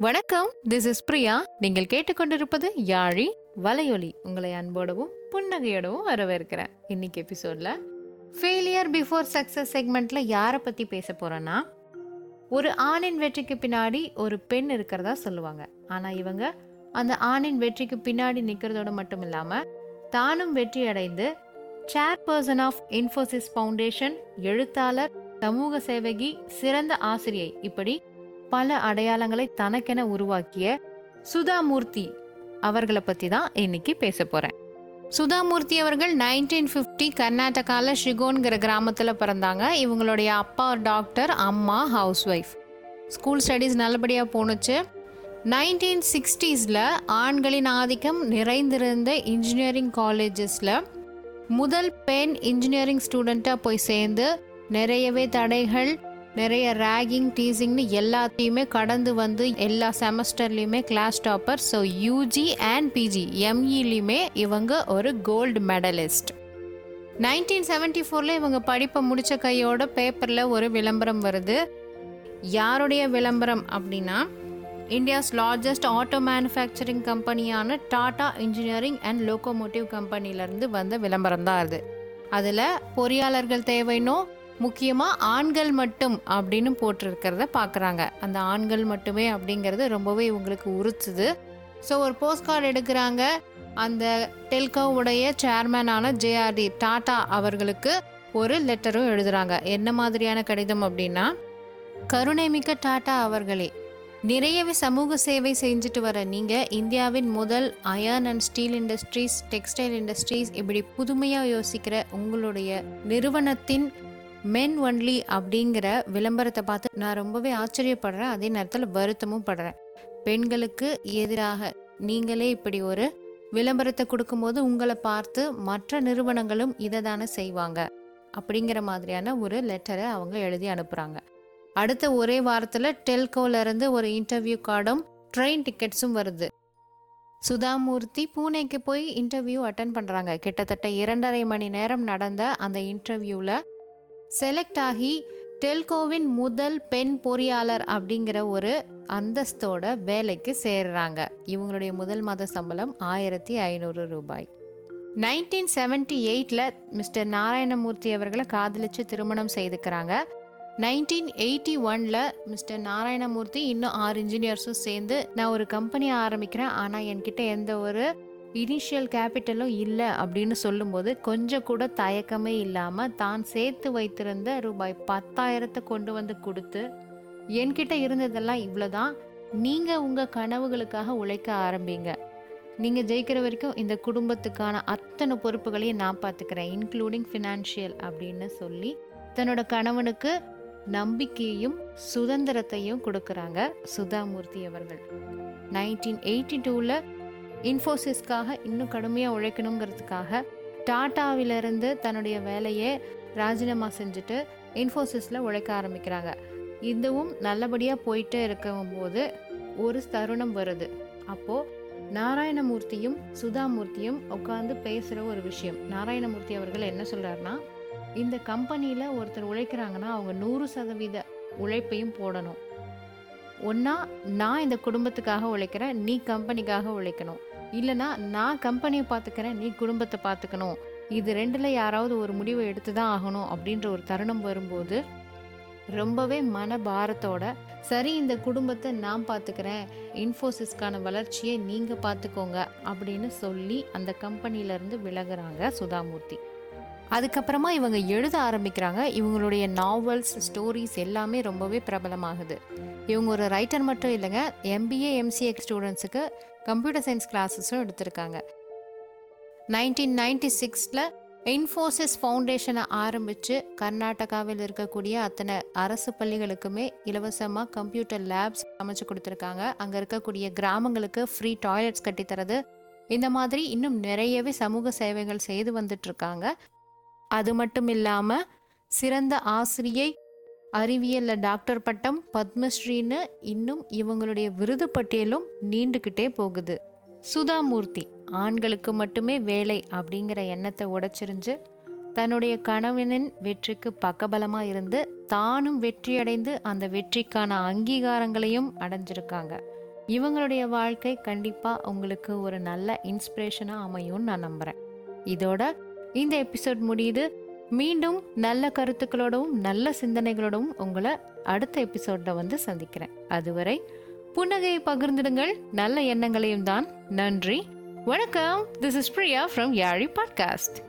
வணக்கம் this is Priya. நீங்கள் கேட்டுக்கொண்டிருப்பது யாழி வலையொலி. உங்களை அன்போடவும் புன்னகையோடவும் வரவேற்கிறேன். இன்னைக்கு எபிசோட்ல ஃபெயிலியர் பிஃபோர் சக்சஸ் செக்மெண்ட்ல யாரை பத்தி பேச போறேன்னா ஒரு ஆணின் வெற்றிக்கு பின்னாடி ஒரு பெண் இருக்கிறதா சொல்லுவாங்க. ஆனா இவங்க அந்த ஆணின் வெற்றிக்கு பின்னாடி நிக்கிறதோட மட்டும் இல்லாம தானும் வெற்றி அடைந்து சேர்பர்சன் ஆஃப் இன்ஃபோசிஸ் ஃபவுண்டேஷன் எழுத்தாளர் சமூக சேவகி சிறந்த ஆசிரியை. இப்படி பல அடையாளங்களை தனக்கென உருவாக்கிய சுதாமூர்த்தி அவர்களை பத்தி தான் இன்னைக்கு பேச போறேன். சுதாமூர்த்தி அவர்கள் நைன்டீன் ஃபிஃப்டி கர்நாடகாவில் ஷிகோன்கிற கிராமத்தில் பிறந்தாங்க. இவங்களுடைய அப்பா டாக்டர் அம்மா ஹவுஸ் ஒய்ஃப் ஸ்கூல் ஸ்டடீஸ் நல்லபடியாக போணுச்சு நைன்டீன் சிக்ஸ்டீஸில் ஆண்களின் ஆதிக்கம் நிறைந்திருந்த இன்ஜினியரிங் காலேஜஸில் முதல் பெண் இன்ஜினியரிங் ஸ்டூடெண்ட்டாக போய் சேர்ந்து நிறையவே தடைகள் நிறைய ரேகிங் டீசிங்னு எல்லாத்தையுமே கடந்து வந்து எல்லா செமஸ்டர்லேயுமே class topper so UG and PG எம்இலையுமே இவங்க ஒரு கோல்டு மெடலிஸ்ட் நைன்டீன் செவன்டி ஃபோரில் இவங்க படிப்பை முடித்த கையோட பேப்பரில் ஒரு விளம்பரம் வருது. யாருடைய விளம்பரம் அப்படின்னா இந்தியாஸ் லார்ஜஸ்ட் ஆட்டோ மேனுஃபேக்சரிங் கம்பெனியான டாடா இன்ஜினியரிங் அண்ட் லோக்கோமோட்டிவ் கம்பெனிலேருந்து வந்த விளம்பரம் தான் அது. அதில் பொறியாளர்கள் தேவைனோ முக்கியமாக ஆண்கள் மட்டும் அப்படின்னு போட்டிருக்கிறத பார்க்குறாங்க அந்த ஆண்கள் மட்டுமே அப்படிங்கிறது ரொம்பவே இவங்களுக்கு உறுத்துது. ஸோ ஒரு போஸ்ட் கார்டு எடுக்கிறாங்க. அந்த டெல்கோவுடைய சேர்மேனான ஜேஆர்டி டாடா அவர்களுக்கு ஒரு லெட்டரும் எழுதுறாங்க. என்ன மாதிரியான கடிதம் அப்படின்னா கருணைமிக்க டாடா அவர்களே நிறையவே சமூக சேவை செஞ்சுட்டு வர நீங்கள் இந்தியாவின் முதல் iron and steel industries textile industries இப்படி புதுமையாக யோசிக்கிற உங்களுடைய நிறுவனத்தின் மென் ஒன்லி அப்படிங்கிற விளம்பரத்தை பார்த்து நான் ரொம்பவே ஆச்சரியப்படுறேன். அதே நேரத்தில் வருத்தமும் படுறேன். பெண்களுக்கு எதிராக நீங்களே இப்படி ஒரு விளம்பரத்தை கொடுக்கும்போது உங்களை பார்த்து மற்ற நிறுவனங்களும் இதை தானே செய்வாங்க. அப்படிங்கிற மாதிரியான ஒரு லெட்டரை அவங்க எழுதி அனுப்புகிறாங்க அடுத்த ஒரே வாரத்தில் டெல்கோல இருந்து ஒரு இன்டர்வியூ கார்டும் ட்ரெயின் டிக்கெட்ஸும் வருது. சுதாமூர்த்தி பூனேக்கு போய் இன்டர்வியூ அட்டன் பண்ணுறாங்க கிட்டத்தட்ட இரண்டரை மணி நேரம் நடந்த அந்த இன்டர்வியூவில் செலக்ட் ஆகி டெல்கோவின் முதல் பெண் பொறியாளர் அப்படிங்கிற ஒரு அந்தஸ்தோட வேலைக்கு சேர்றாங்க. இவங்களுடைய முதல் மாத சம்பளம் ஆயிரத்தி ஐநூறு ரூபாய். நைன்டீன் செவன்டி எயிட்டில் மிஸ்டர் நாராயணமூர்த்தி அவர்களை காதலிச்சு திருமணம் செய்துக்கிறாங்க. நைன்டீன் எயிட்டி ஒனில் மிஸ்டர் நாராயணமூர்த்தி இன்னும் ஆறு இன்ஜினியர்ஸும் சேர்ந்து நான் ஒரு கம்பெனி ஆரம்பிக்கிறேன். ஆனால் என்கிட்ட எந்த ஒரு இனிஷியல் கேபிட்டலும் இல்லை அப்படின்னு சொல்லும்போது கொஞ்சம் கூட தயக்கமே இல்லாமல் தான் சேர்த்து வைத்திருந்த ரூபாய் பத்தாயிரத்தை கொண்டு வந்து கொடுத்து என்கிட்ட இருந்ததெல்லாம் இவ்வளோதான் நீங்கள் உங்கள் கனவுகளுக்காக உழைக்க ஆரம்பிங்க. நீங்கள் ஜெயிக்கிற வரைக்கும் இந்த குடும்பத்துக்கான அத்தனை பொறுப்புகளையும் நான் பார்த்துக்கிறேன் இன்க்ளூடிங் ஃபினான்ஷியல் அப்படின்னு சொல்லி தன்னோட கணவனுக்கு நம்பிக்கையும் சுதந்திரத்தையும் கொடுக்குறாங்க சுதாமூர்த்தி அவர்கள். நைன்டீன் எயிட்டி டூவில் இன்ஃபோசிஸ்க்காக இன்னும் கடுமையாக உழைக்கணுங்கிறதுக்காக டாட்டாவிலிருந்து தன்னுடைய வேலையை ராஜினாமா செஞ்சுட்டு இன்ஃபோசிஸில் உழைக்க ஆரம்பிக்கிறாங்க. இதுவும் நல்லபடியாக போயிட்டே இருக்கும்போது ஒரு தருணம் வருது. அப்போது நாராயணமூர்த்தியும் சுதாமூர்த்தியும் உட்காந்து பேசுகிற ஒரு விஷயம். நாராயணமூர்த்தி அவர்கள் என்ன சொல்கிறாருன்னா இந்த கம்பெனியில் ஒருத்தர் உழைக்கிறாங்கன்னா அவங்க நூறு சதவீத உழைப்பையும் போடணும். ஒன்றா நான் இந்த குடும்பத்துக்காக உழைக்கிறேன் நீ கம்பெனிக்காக உழைக்கணும். இல்லைனா நான் கம்பெனியை பார்த்துக்கிறேன் நீ குடும்பத்தை பார்த்துக்கணும் இது ரெண்டில் யாராவது ஒரு முடிவை எடுத்து தான் ஆகணும் அப்படின்ற ஒரு தருணம் வரும்போது ரொம்பவே மன பாரத்தோட சரி இந்த குடும்பத்தை நான் பார்த்துக்கிறேன் இன்ஃபோசிஸ்க்கான வளர்ச்சியை நீங்கள் பார்த்துக்கோங்க அப்படின்னு சொல்லி அந்த கம்பெனியிலேருந்து விலகுறாங்க சுதாமூர்த்தி. அதுக்கப்புறமா இவங்க எழுத ஆரம்பிக்கிறாங்க. இவங்களுடைய நாவல்ஸ் ஸ்டோரிஸ் எல்லாமே ரொம்பவே பிரபலமாகுது. இவங்க ஒரு ரைட்டர் மட்டும் இல்லைங்க எம்பிஏ எம்சிஏ ஸ்டூடெண்ட்ஸுக்கு கம்ப்யூட்டர் சயின்ஸ் கிளாஸஸும் எடுத்திருக்காங்க. நைன்டீன் நைன்டி சிக்ஸில் இன்ஃபோசிஸ் ஃபவுண்டேஷனை ஆரம்பித்து கர்நாடகாவில் இருக்கக்கூடிய அத்தனை அரசு பள்ளிகளுக்குமே இலவசமாக கம்ப்யூட்டர் லேப்ஸ் அமைச்சு கொடுத்துருக்காங்க. அங்கே இருக்கக்கூடிய கிராமங்களுக்கு ஃப்ரீ டாய்லெட்ஸ் கட்டித்தரது. இந்த மாதிரி இன்னும் நிறையவே சமூக சேவைகள் செய்து வந்துட்டுருக்காங்க அது மட்டும் இல்லாமல் சிறந்த ஆசிரியை அறிவியலில் டாக்டர் பட்டம் பத்மஸ்ரீன்னு இன்னும் இவங்களுடைய விருது பட்டியலும் நீண்டுக்கிட்டே போகுது. சுதாமூர்த்தி ஆண்களுக்கு மட்டுமே வேலை அப்படிங்கிற எண்ணத்தை உடைச்சிருந்து தன்னுடைய கணவனின் வெற்றிக்கு பக்கபலமாக இருந்து தானும் வெற்றியடைந்து அந்த வெற்றிக்கான அங்கீகாரங்களையும் அடைஞ்சிருக்காங்க. இவங்களுடைய வாழ்க்கை கண்டிப்பாக உங்களுக்கு ஒரு நல்ல இன்ஸ்பிரேஷனாக அமையும்னு நான் நம்புகிறேன் இதோட இந்த எபிசோட் முடியுது. மீண்டும் நல்ல கருத்துக்களோடவும் நல்ல சிந்தனைகளோடவும் உங்களை அடுத்த எபிசோட்ல வந்து சந்திக்கிறேன். அதுவரை புன்னகையை பகிர்ந்துடுங்கள். நல்ல எண்ணங்களையும் தான் நன்றி. வணக்கம். This is Priya from Yazhi podcast